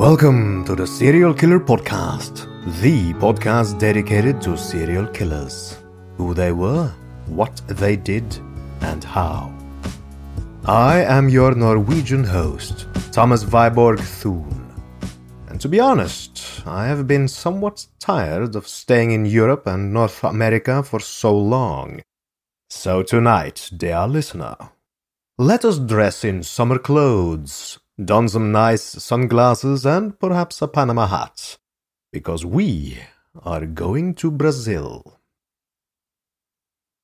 Welcome to the Serial Killer Podcast, the podcast dedicated to serial killers, who they were, what they did, and how. I am your Norwegian host, Thomas Viborg Thun. And to be honest, I have been somewhat tired of staying in Europe and North America for so long. So tonight, dear listener, let us dress in summer clothes, don some nice sunglasses, and perhaps a Panama hat, because we are going to Brazil.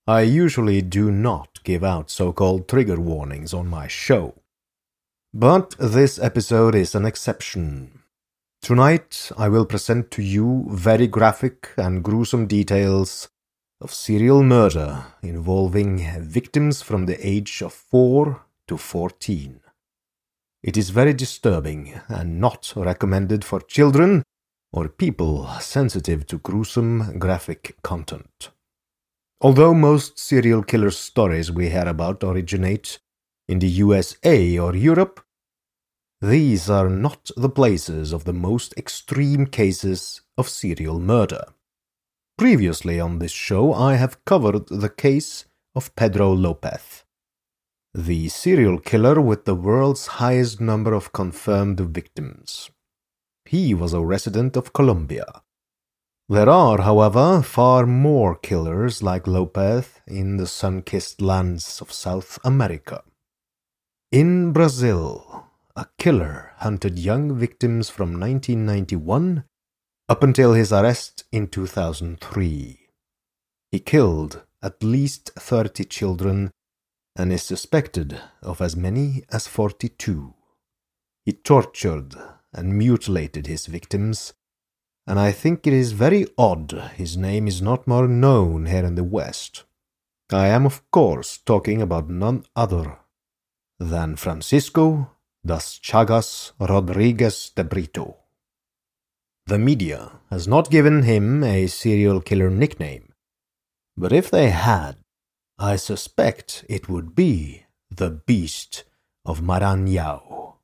I usually do not give out so called trigger warnings on my show. But this episode is an exception. Tonight I will present to you very graphic and gruesome details of serial murder involving victims from the age of 4 to 14. It is very disturbing and not recommended for children or people sensitive to gruesome graphic content. Although most serial killer stories we hear about originate in the USA or Europe, these are not the places of the most extreme cases of serial murder. Previously on this show, I have covered the case of Pedro Lopez, the serial killer with the world's highest number of confirmed victims. He was a resident of Colombia. There are, however, far more killers like Lopez in the sun kissed lands of South America. In Brazil, a killer hunted young victims from 1991 up until his arrest in 2003. He killed at least 30 children and is suspected of as many as 42. He tortured and mutilated his victims, and I think it is very odd his name is not more known here in the West. I am, of course, talking about none other than Francisco das Chagas Rodrigues de Brito. The media has not given him a serial killer nickname, but if they had, I suspect it would be the Beast of Maranhão.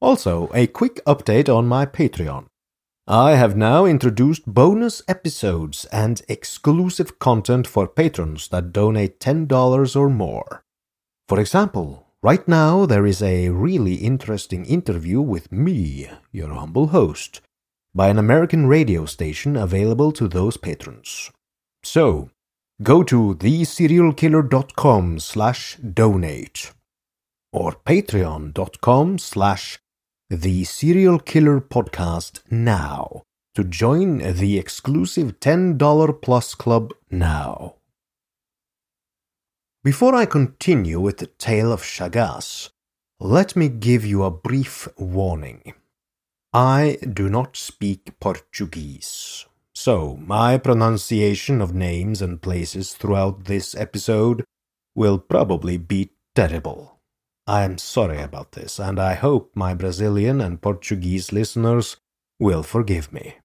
Also, a quick update on my Patreon. I have now introduced bonus episodes and exclusive content for patrons that donate $10 or more. For example, right now there is a really interesting interview with me, your humble host, by an American radio station available to those patrons. So, go to theserialkiller.com slash donate. or patreon.com slash the serial killer podcast now to join the exclusive $10 plus club now. Before I continue with the tale of Chagas, let me give you a brief warning. I do not speak Portuguese, so my pronunciation of names and places throughout this episode will probably be terrible. I am sorry about this, and I hope my Brazilian and Portuguese listeners will forgive me.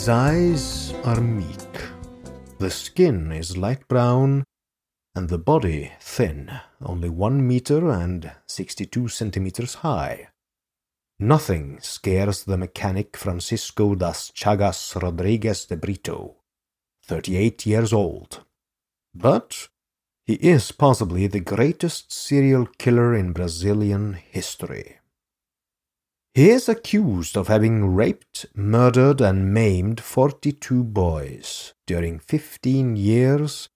His eyes are meek. The skin is light brown and the body thin, only one meter and sixty-two centimeters high. Nothing scares the mechanic Francisco das Chagas Rodrigues de Brito, thirty-eight years old. But he is possibly the greatest serial killer in Brazilian history. He is accused of having raped, murdered, and maimed 42 boys during 15 years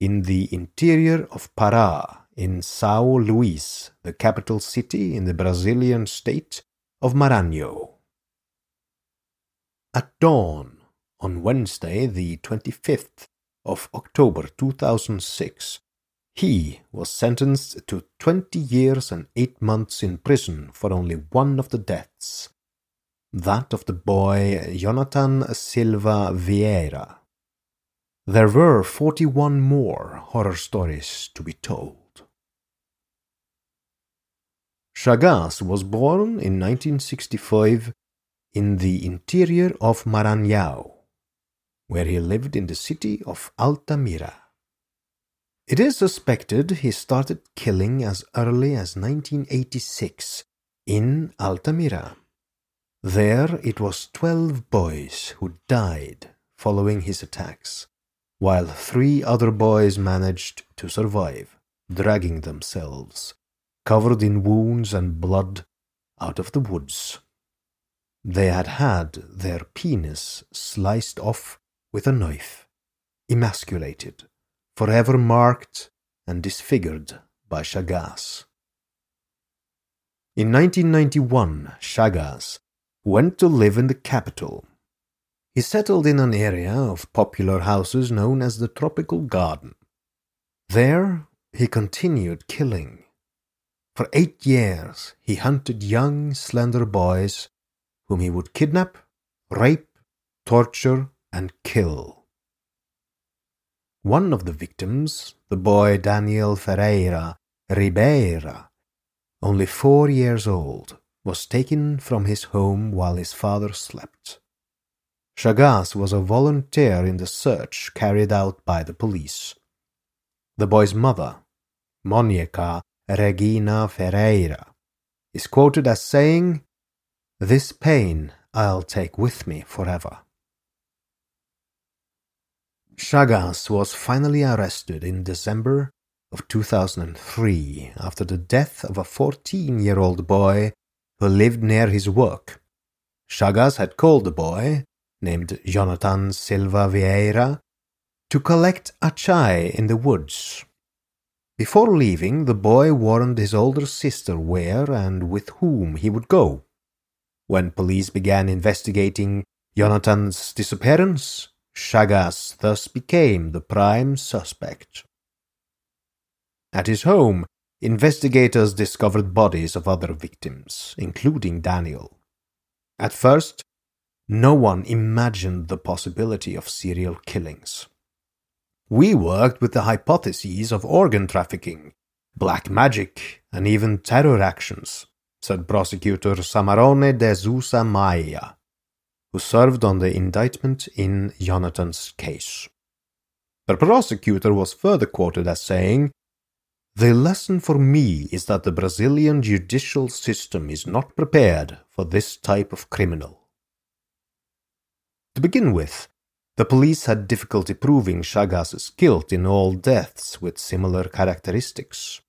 in the interior of Pará, in Sao Luís, the capital city in the Brazilian state of Maranhão. At dawn on Wednesday, the 25th of October 2006, he was sentenced to 20 years and 8 months in prison for only one of the deaths, that of the boy Jonathan Silva Vieira. There were 41 more horror stories to be told. Chagas was born in 1965 in the interior of Maranhão, where he lived in the city of Altamira. It is suspected he started killing as early as 1986 in Altamira. There it was 12 boys who died following his attacks, while three other boys managed to survive, dragging themselves, covered in wounds and blood, out of the woods. They had had their penis sliced off with a knife, emasculated forever marked and disfigured by Chagas. In 1991, Chagas went to live in the capital. He settled in an area of popular houses known as the Tropical Garden. There, he continued killing. For eight years, he hunted young, slender boys whom he would kidnap, rape, torture, and kill. One of the victims, the boy Daniel Ferreira Ribeira, only four years old, was taken from his home while his father slept. Chagas was a volunteer in the search carried out by the police. The boy's mother, Monica Regina Ferreira, is quoted as saying, This pain I'll take with me forever. Chagas was finally arrested in December of 2003 after the death of a 14 year old boy who lived near his work. Chagas had called the boy, named Jonathan Silva Vieira, to collect achai in the woods. Before leaving, the boy warned his older sister where and with whom he would go. When police began investigating Jonathan's disappearance, Chagas thus became the prime suspect. At his home, investigators discovered bodies of other victims, including Daniel. At first, no one imagined the possibility of serial killings. We worked with the hypotheses of organ trafficking, black magic, and even terror actions, said prosecutor Samarone de Sousa Maia who served on the indictment in Jonathan's case. The prosecutor was further quoted as saying, The lesson for me is that the Brazilian judicial system is not prepared for this type of criminal. To begin with, The police had difficulty proving Chagas's guilt in all deaths with similar characteristics.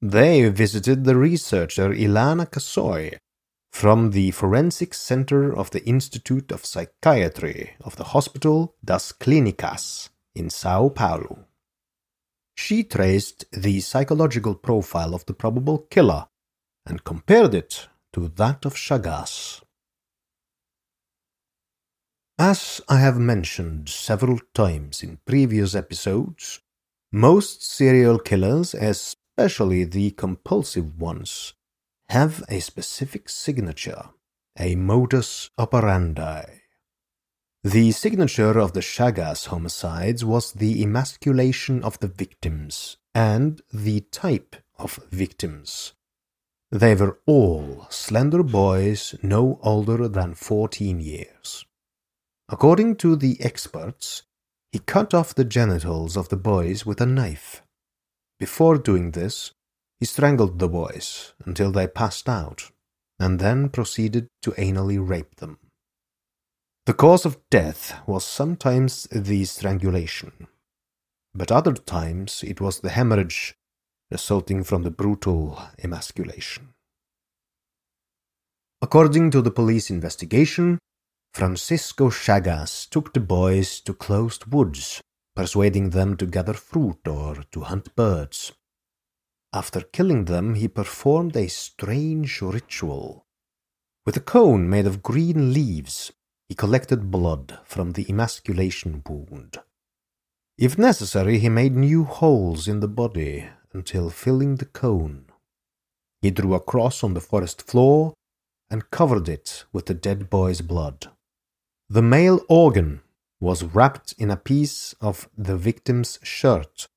They visited the researcher Ilana Casoy from the Forensic Center of the Institute of Psychiatry of the Hospital das Clínicas in Sao Paulo. She traced the psychological profile of the probable killer and compared it to that of Chagas. As I have mentioned several times in previous episodes, most serial killers, especially the compulsive ones, have a specific signature, a modus operandi. The signature of the Chagas homicides was the emasculation of the victims and the type of victims. They were all slender boys no older than fourteen years. According to the experts, he cut off the genitals of the boys with a knife. Before doing this, he strangled the boys until they passed out, and then proceeded to anally rape them. The cause of death was sometimes the strangulation, but other times it was the hemorrhage resulting from the brutal emasculation. According to the police investigation, Francisco Chagas took the boys to closed woods, persuading them to gather fruit or to hunt birds. After killing them, he performed a strange ritual. With a cone made of green leaves, he collected blood from the emasculation wound. If necessary, he made new holes in the body until filling the cone. He drew a cross on the forest floor and covered it with the dead boy's blood. The male organ was wrapped in a piece of the victim's shirt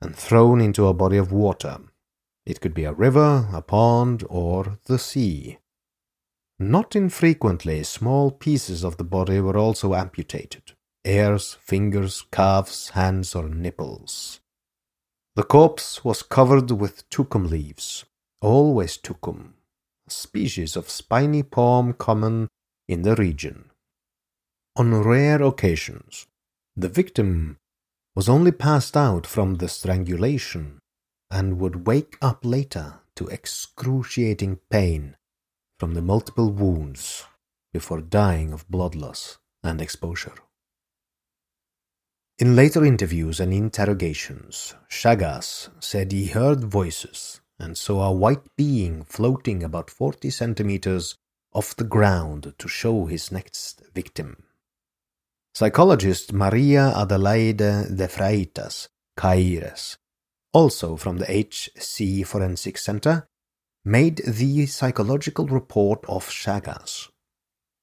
and thrown into a body of water. It could be a river, a pond, or the sea. Not infrequently, small pieces of the body were also amputated ears, fingers, calves, hands, or nipples. The corpse was covered with tucum leaves, always tucum, a species of spiny palm common in the region. On rare occasions, the victim was only passed out from the strangulation and would wake up later to excruciating pain from the multiple wounds before dying of blood loss and exposure. In later interviews and interrogations, Chagas said he heard voices and saw a white being floating about 40 centimeters off the ground to show his next victim. Psychologist Maria Adelaide de Freitas Caires, also from the HC Forensic Center, made the psychological report of Chagas.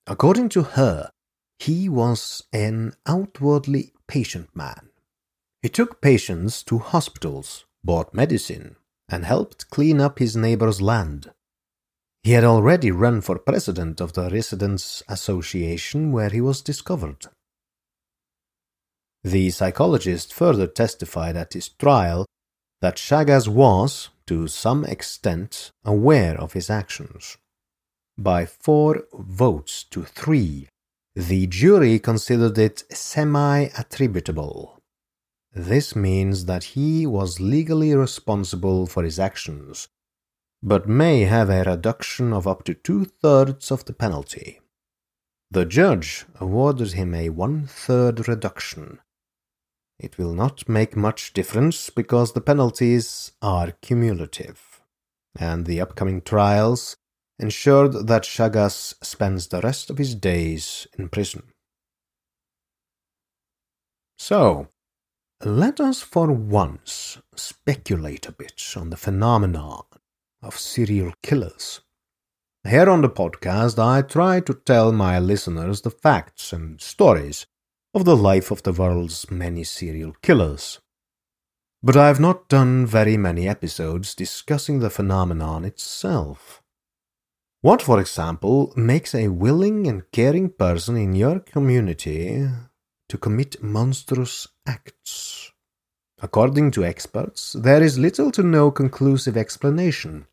According to her, he was an outwardly patient man. He took patients to hospitals, bought medicine, and helped clean up his neighbor's land. He had already run for president of the Residents Association where he was discovered. The psychologist further testified at his trial that Chagas was, to some extent, aware of his actions. By four votes to three, the jury considered it semi attributable. This means that he was legally responsible for his actions, but may have a reduction of up to two thirds of the penalty. The judge awarded him a one third reduction, it will not make much difference because the penalties are cumulative, and the upcoming trials ensured that Chagas spends the rest of his days in prison. So, let us for once speculate a bit on the phenomenon of serial killers. Here on the podcast, I try to tell my listeners the facts and stories of the life of the world's many serial killers. But I have not done very many episodes discussing the phenomenon itself. What, for example, makes a willing and caring person in your community to commit monstrous acts? According to experts, there is little to no conclusive explanation.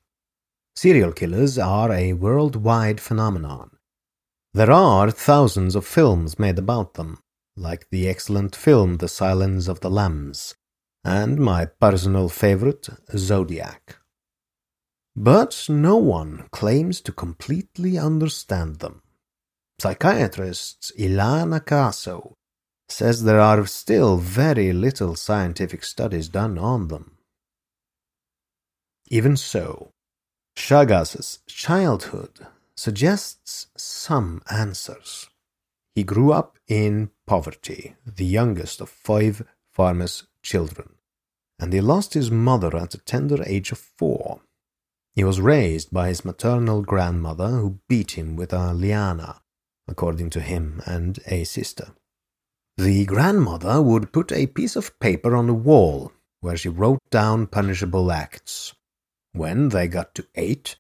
Serial killers are a worldwide phenomenon. There are thousands of films made about them, like the excellent film The Silence of the Lambs, and my personal favorite, Zodiac. But no one claims to completely understand them. Psychiatrist Ilana Casoy says there are still very little scientific studies done on them. Even so, Chagas's childhood suggests some answers. He grew up in poverty, the youngest of five farmers' children, and he lost his mother at the tender age of four. He was raised by his maternal grandmother, who beat him with a liana, according to him and a sister. The grandmother would put a piece of paper on the wall where she wrote down punishable acts. When they got to eight,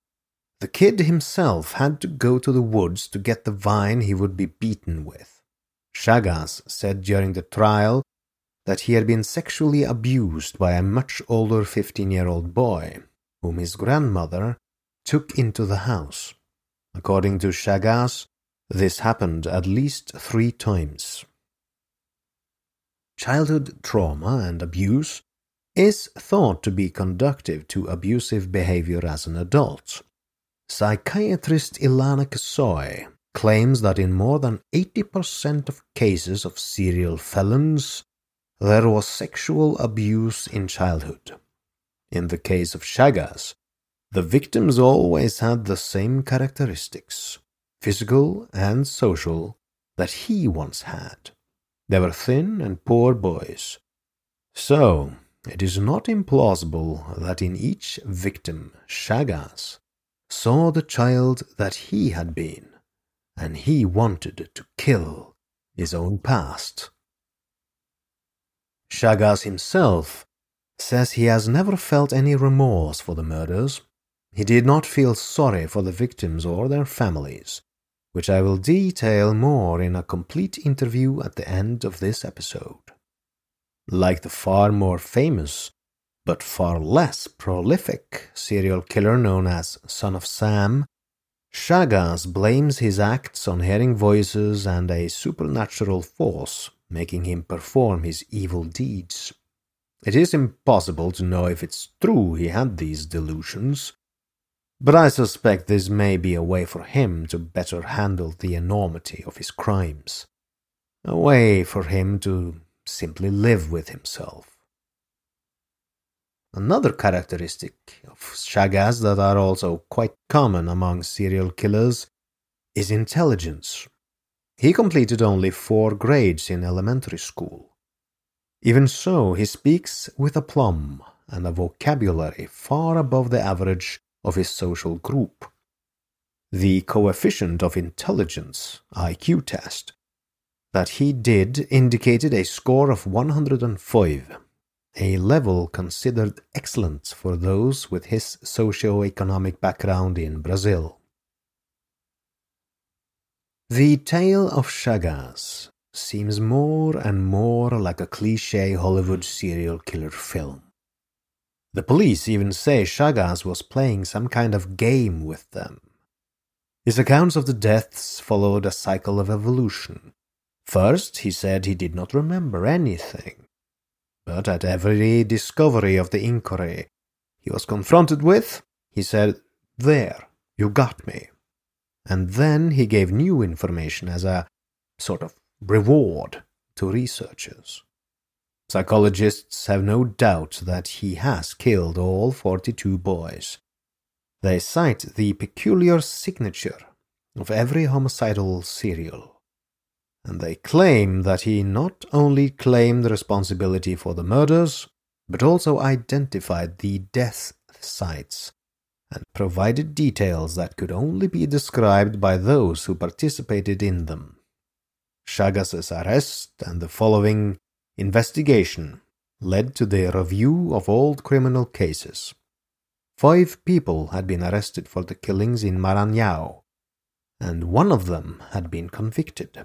the kid himself had to go to the woods to get the vine he would be beaten with. Chagas said during the trial that he had been sexually abused by a much older 15 year old boy, whom his grandmother took into the house. According to Chagas, this happened at least three times. Childhood trauma and abuse is thought to be conductive to abusive behavior as an adult. Psychiatrist Ilana Casoy claims that in more than 80% of cases of serial felons, there was sexual abuse in childhood. In the case of Chagas, the victims always had the same characteristics, physical and social, that he once had. They were thin and poor boys. So, it is not implausible that in each victim Chagas saw the child that he had been, and he wanted to kill his own past. Chagas himself says he has never felt any remorse for the murders. He did not feel sorry for the victims or their families, which I will detail more in a complete interview at the end of this episode. Like the far more famous, but far less prolific serial killer known as Son of Sam, Chagas blames his acts on hearing voices and a supernatural force making him perform his evil deeds. It is impossible to know if it's true he had these delusions, but I suspect this may be a way for him to better handle the enormity of his crimes. A way for him to simply live with himself. Another characteristic of Chagas that are also quite common among serial killers is intelligence. He completed only four grades in elementary school. Even so, he speaks with aplomb and a vocabulary far above the average of his social group. The coefficient of intelligence, IQ test, that he did indicated a score of 105, a level considered excellent for those with his socio-economic background in Brazil. The tale of Chagas seems more and more like a cliche Hollywood serial killer film. The police even say Chagas was playing some kind of game with them. His accounts of the deaths followed a cycle of evolution, First, he said he did not remember anything. But at every discovery of the inquiry he was confronted with, he said, There, you got me. And then he gave new information as a sort of reward to researchers. Psychologists have no doubt that he has killed all 42 boys. They cite the peculiar signature of every homicidal serial and they claim that he not only claimed responsibility for the murders, but also identified the death sites and provided details that could only be described by those who participated in them. Chagas's arrest and the following investigation led to the review of old criminal cases. Five people had been arrested for the killings in Maranhão, and one of them had been convicted.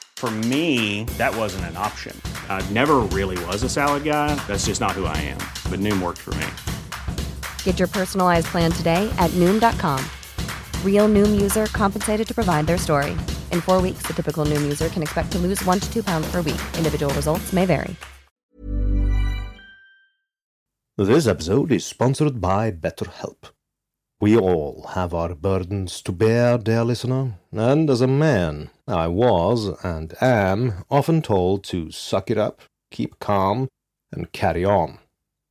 For me, that wasn't an option. I never really was a salad guy. That's just not who I am. But Noom worked for me. Get your personalized plan today at Noom.com. Real Noom user compensated to provide their story. In four weeks, the typical Noom user can expect to lose one to two pounds per week. Individual results may vary. This episode is sponsored by BetterHelp. We all have our burdens to bear, dear listener, and as a man, I was and am often told to suck it up, keep calm, and carry on.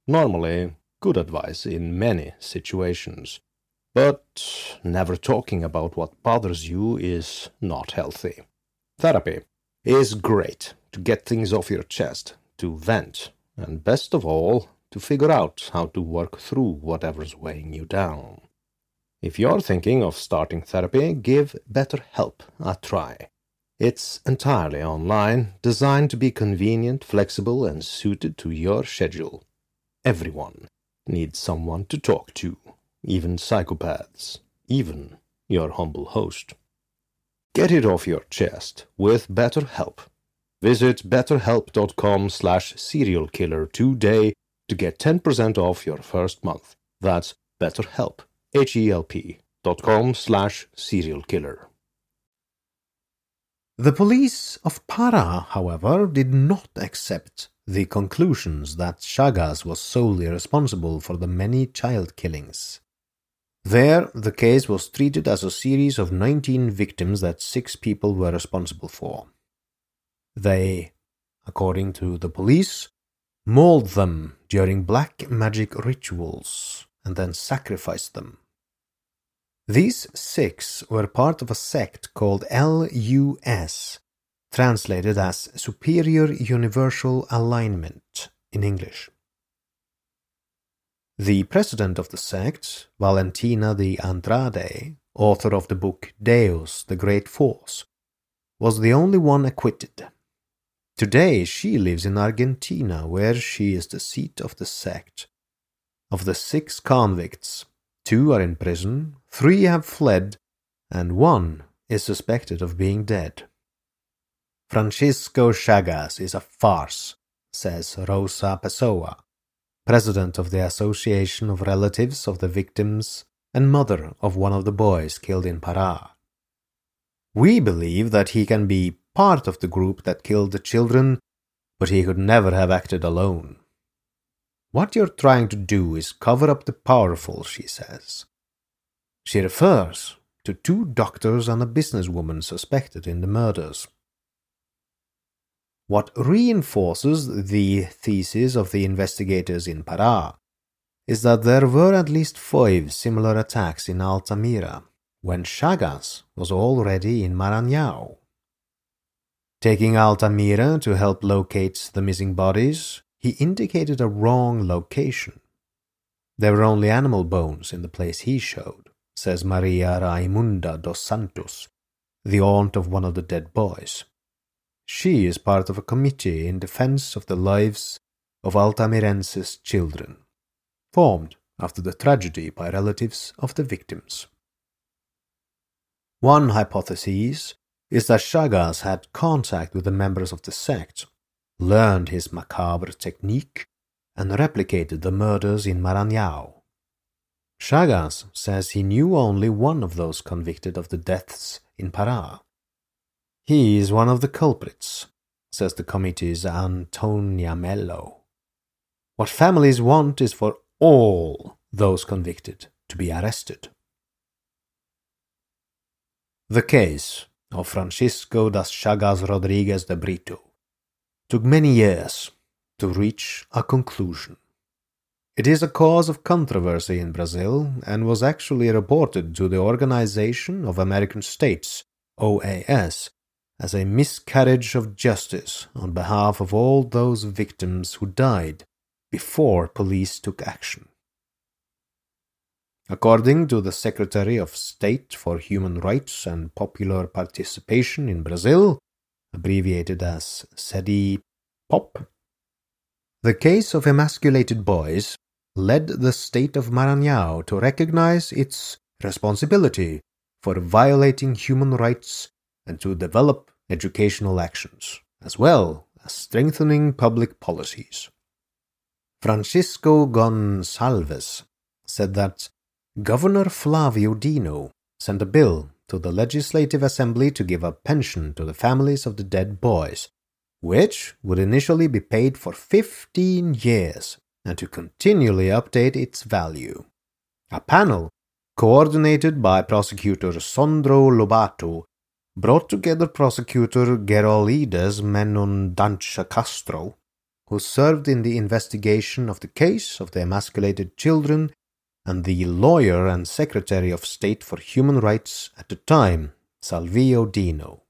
Normally, good advice in many situations. But never talking about what bothers you is not healthy. Therapy is great to get things off your chest, to vent, and best of all, to figure out how to work through whatever's weighing you down. If you're thinking of starting therapy, give BetterHelp a try. It's entirely online, designed to be convenient, flexible, and suited to your schedule. Everyone needs someone to talk to, even psychopaths, even your humble host. Get it off your chest with BetterHelp. Visit betterhelp.com slash serialkiller today to get 10% off your first month. That's BetterHelp, H-E-L-P dot com slash serialkiller. The police of Para, however, did not accept the conclusions that Chagas was solely responsible for the many child killings. There, the case was treated as a series of 19 victims that six people were responsible for. They, according to the police, mauled them during black magic rituals and then sacrificed them. These six were part of a sect called LUS, translated as Superior Universal Alignment in English. The president of the sect, Valentina de Andrade, author of the book Deus, the Great Force, was the only one acquitted. Today she lives in Argentina, where she is the seat of the sect. Of the six convicts, two are in prison, three have fled, and one is suspected of being dead. Francisco Chagas is a farce, says Rosa Pessoa, president of the Association of Relatives of the Victims and mother of one of the boys killed in Pará. We believe that he can be part of the group that killed the children, but he could never have acted alone. What you're trying to do is cover up the powerful, she says. She refers to two doctors and a businesswoman suspected in the murders. What reinforces the thesis of the investigators in Pará is that there were at least five similar attacks in Altamira when Chagas was already in Maranhão. Taking Altamira to help locate the missing bodies, he indicated a wrong location. There were only animal bones in the place he showed, says Maria Raimunda dos Santos, the aunt of one of the dead boys. She is part of a committee in defense of the lives of Altamirense's children, formed after the tragedy by relatives of the victims. One hypothesis is that Chagas had contact with the members of the sect, learned his macabre technique, and replicated the murders in Maranhão. Chagas says he knew only one of those convicted of the deaths in Pará. He is one of the culprits, says the committee's Antonia Mello. What families want is for all those convicted to be arrested. The case of Francisco das Chagas Rodrigues de Brito took many years to reach a conclusion. It is a cause of controversy in Brazil and was actually reported to the Organization of American States, OAS, as a miscarriage of justice on behalf of all those victims who died before police took action. According to the Secretary of State for Human Rights and Popular Participation in Brazil, abbreviated as SEDI POP, the case of emasculated boys led the state of Maranhão to recognize its responsibility for violating human rights and to develop educational actions, as well as strengthening public policies. Francisco Gonçalves said that Governor Flavio Dino sent a bill to the Legislative Assembly to give a pension to the families of the dead boys, which would initially be paid for 15 years and to continually update its value. A panel, coordinated by prosecutor Sandro Lobato, brought together prosecutor Gerolides Menon Dancha Castro, who served in the investigation of the case of the emasculated children and the lawyer and Secretary of State for Human Rights at the time, Salvio Dino.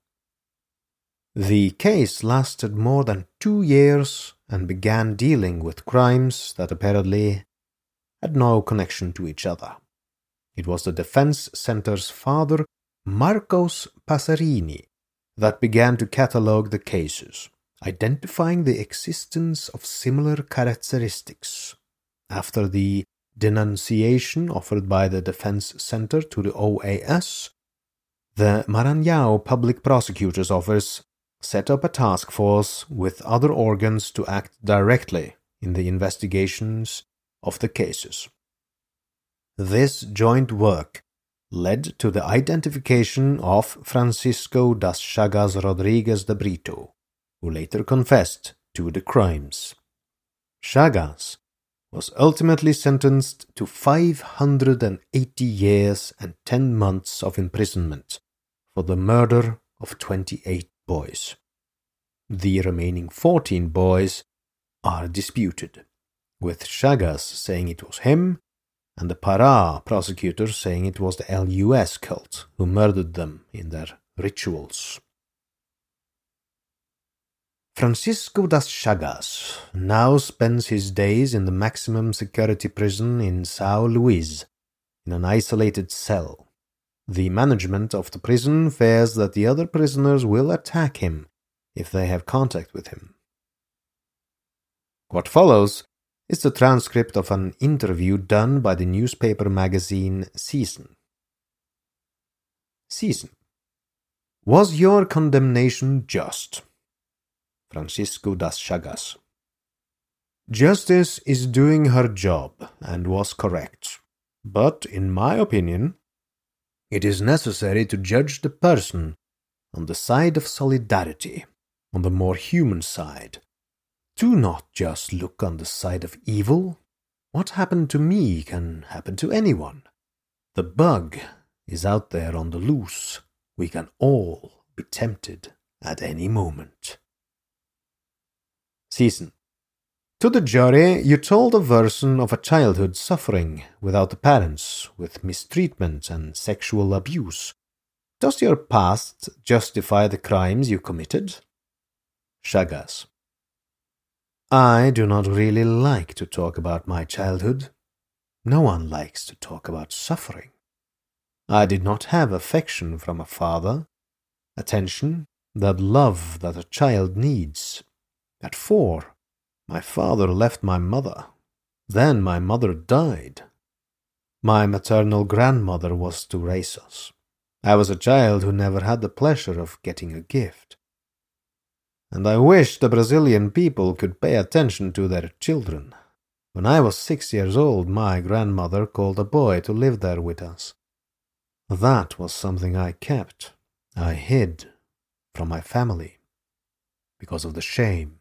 The case lasted more than two years and began dealing with crimes that apparently had no connection to each other. It was the defense center's father, Marcos Passerini, that began to catalogue the cases, identifying the existence of similar characteristics. After the denunciation offered by the Defense Center to the OAS, the Maranhão Public Prosecutor's Office set up a task force with other organs to act directly in the investigations of the cases. This joint work led to the identification of Francisco das Chagas Rodrigues de Brito, who later confessed to the crimes. Chagas was ultimately sentenced to 580 years and 10 months of imprisonment for the murder of 28 boys. The remaining 14 boys are disputed, with Chagas saying it was him and the Pará prosecutor saying it was the LUS cult who murdered them in their rituals. Francisco das Chagas now spends his days in the maximum security prison in Sao Luís, in an isolated cell. The management of the prison fears that the other prisoners will attack him if they have contact with him. What follows is the transcript of an interview done by the newspaper magazine Season. Season. Was your condemnation just? Francisco das Chagas. Justice is doing her job and was correct. But, in my opinion, it is necessary to judge the person on the side of solidarity, on the more human side. Do not just look on the side of evil. What happened to me can happen to anyone. The bug is out there on the loose. We can all be tempted at any moment. Season. To the jury, you told a version of a childhood suffering without the parents, with mistreatment and sexual abuse. Does your past justify the crimes you committed? Chagas. I do not really like to talk about my childhood. No one likes to talk about suffering. I did not have affection from a father, attention, that love that a child needs. At four, my father left my mother. Then my mother died. My maternal grandmother was to raise us. I was a child who never had the pleasure of getting a gift. And I wish the Brazilian people could pay attention to their children. When I was six years old, my grandmother called a boy to live there with us. That was something I kept. I hid from my family because of the shame.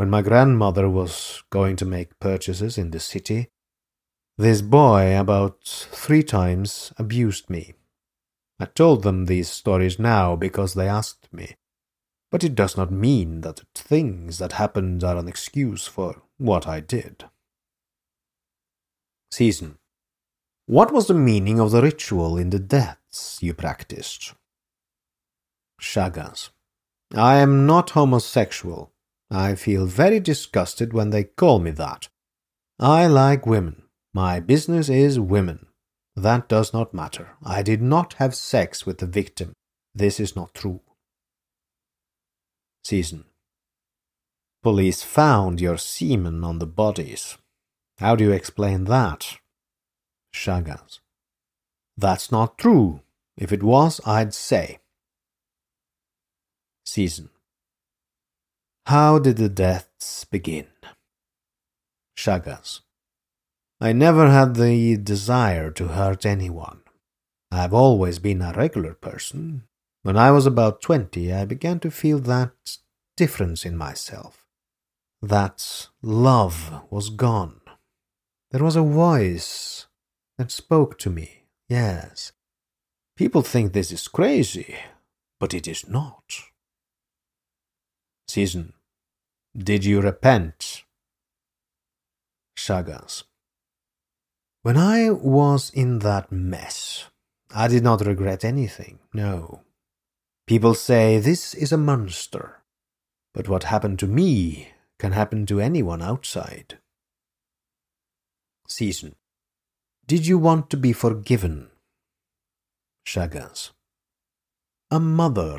When my grandmother was going to make purchases in the city, this boy about three times abused me. I told them these stories now because they asked me. but it does not mean that the things that happened are an excuse for what I did. Season. What was the meaning of the ritual in the deaths you practiced? Chagas. I am not homosexual. I feel very disgusted when they call me that. I like women. My business is women. That does not matter. I did not have sex with the victim. This is not true. Season. Police found your semen on the bodies. How do you explain that? Chagas. That's not true. If it was, I'd say. Season. How did the deaths begin? Chagas. I never had the desire to hurt anyone. I've always been a regular person. When I was about twenty, I began to feel that difference in myself. That love was gone. There was a voice that spoke to me, yes. People think this is crazy, but it is not. Season. Did you repent? Chagas. When I was in that mess, I did not regret anything, no. People say this is a monster, but what happened to me can happen to anyone outside. Season. Did you want to be forgiven? Chagas. A mother,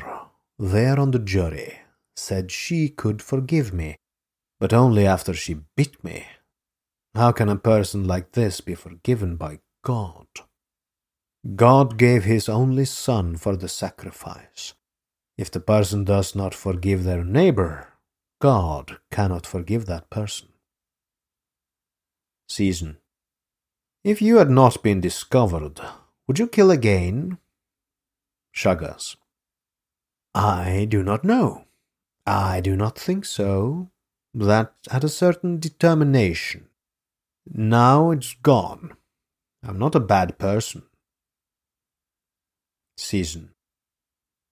there on the jury, said she could forgive me, but only after she bit me. How can a person like this be forgiven by God? God gave his only Son for the sacrifice. If the person does not forgive their neighbor, God cannot forgive that person. Season. If you had not been discovered, would you kill again? Chagas. I do not know. I do not think so. That had a certain determination. Now it's gone. I'm not a bad person. Season.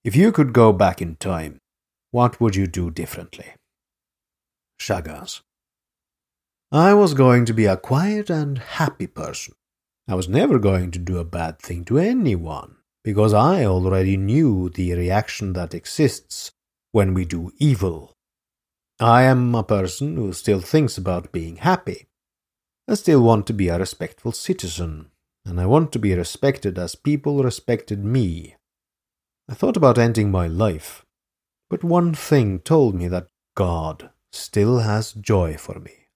If you could go back in time, what would you do differently? Chagas. I was going to be a quiet and happy person. I was never going to do a bad thing to anyone, because I already knew the reaction that exists when we do evil. I am a person who still thinks about being happy. I still want to be a respectful citizen, and I want to be respected as people respected me. I thought about ending my life, but one thing told me that God still has joy for me.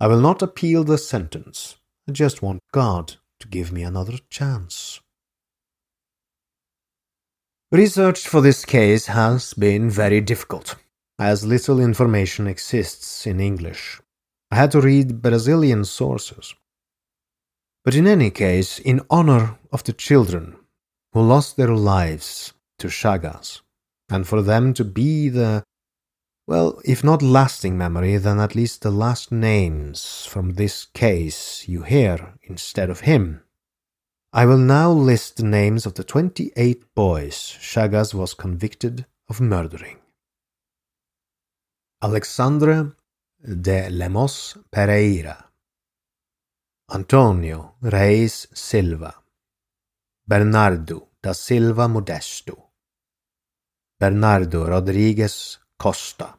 I will not appeal the sentence. I just want God to give me another chance. Research for this case has been very difficult, as little information exists in English. I had to read Brazilian sources. But in any case, in honor of the children who lost their lives to Chagas, and for them to be the, well, if not lasting memory, then at least the last names from this case you hear instead of him. I will now list the names of the 28 boys Chagas was convicted of murdering. Alexandre de Lemos Pereira, Antonio Reis Silva, Bernardo da Silva Modesto, Bernardo Rodriguez Costa,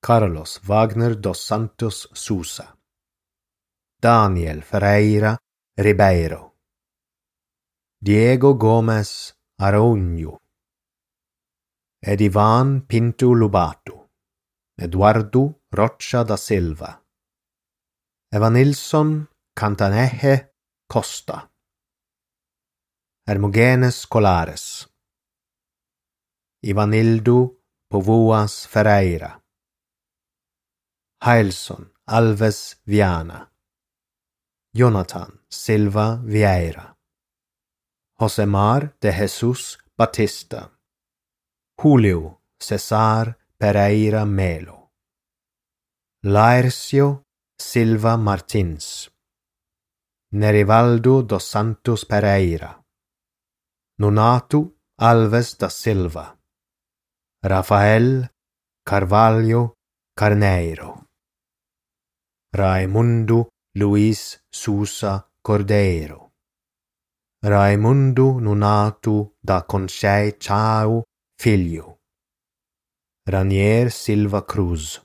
Carlos Wagner dos Santos Sousa, Daniel Ferreira Ribeiro, Diego Gomez Araújo, Edivan Pinto Lubato, Eduardo Rocha da Silva, Evanilson Cantaneje Costa, Hermogenes Colares, Ivanildo Povoas Ferreira, Heilson Alves Viana, Jonathan Silva Vieira, Josemar de Jesus Batista, Julio Cesar Pereira Melo, Laercio Silva Martins, Nerivaldo dos Santos Pereira, Nonato Alves da Silva, Rafael Carvalho Carneiro, Raimundo Luis Sousa Cordeiro, Raimundo Nonato da Conceição Filho, Ranier Silva Cruz,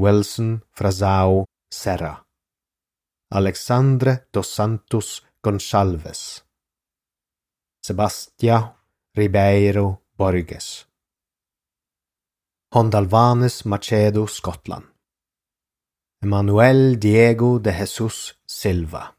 Wilson Frazao Serra, Alexandre dos Santos Gonçalves, Sebastião Ribeiro Borges, Hondalvanes Macedo Scotland, Emmanuel Diego de Jesus Silva.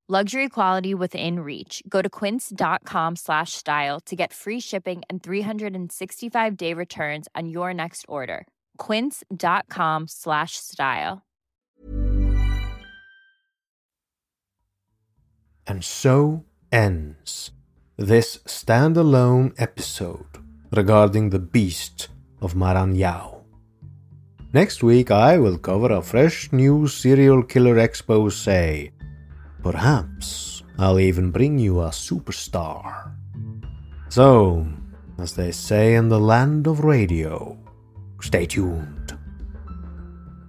Luxury quality within reach. Go to quince.com slash style to get free shipping and 365-day returns on your next order. quince.com slash style. And so ends this standalone episode regarding the beast of Maranhão. Next week I will cover a fresh new serial killer expose. Perhaps I'll even bring you a superstar. So, as they say in the land of radio, stay tuned.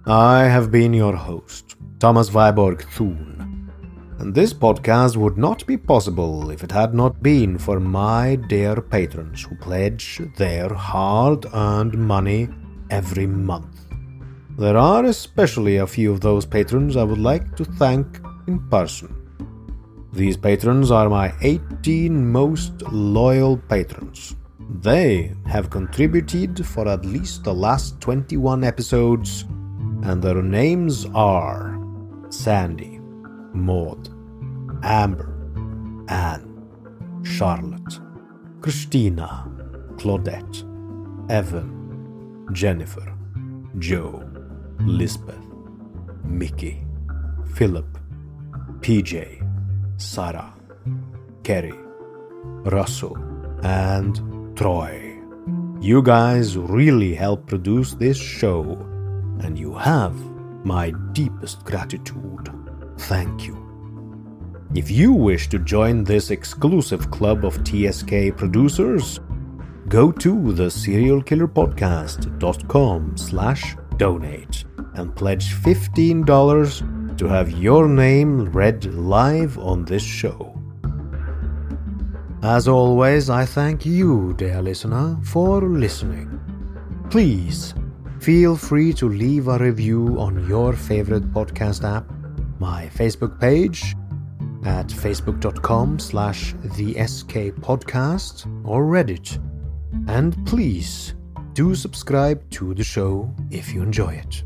I have been your host, Thomas Viborg Thun, and this podcast would not be possible if it had not been for my dear patrons who pledge their hard earned money every month. There are especially a few of those patrons I would like to thank in person. These patrons are my 18 most loyal patrons. They have contributed for at least the last 21 episodes, and their names are Sandy, Maud, Amber, Anne, Charlotte, Christina, Claudette, Evan, Jennifer, Joe, Lisbeth, Mickey, Philip, PJ, Sarah, Kerry, Russell, and Troy. You guys really help produce this show, and you have my deepest gratitude. Thank you. If you wish to join this exclusive club of TSK producers, go to the serialkillerpodcast.com slash donate and pledge $15 to have your name read live on this show. As always, I thank you, dear listener, for listening. Please feel free to leave a review on your favorite podcast app, my Facebook page at facebook.com slash the SK podcast or Reddit. And please do subscribe to the show if you enjoy it.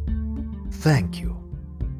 Thank you.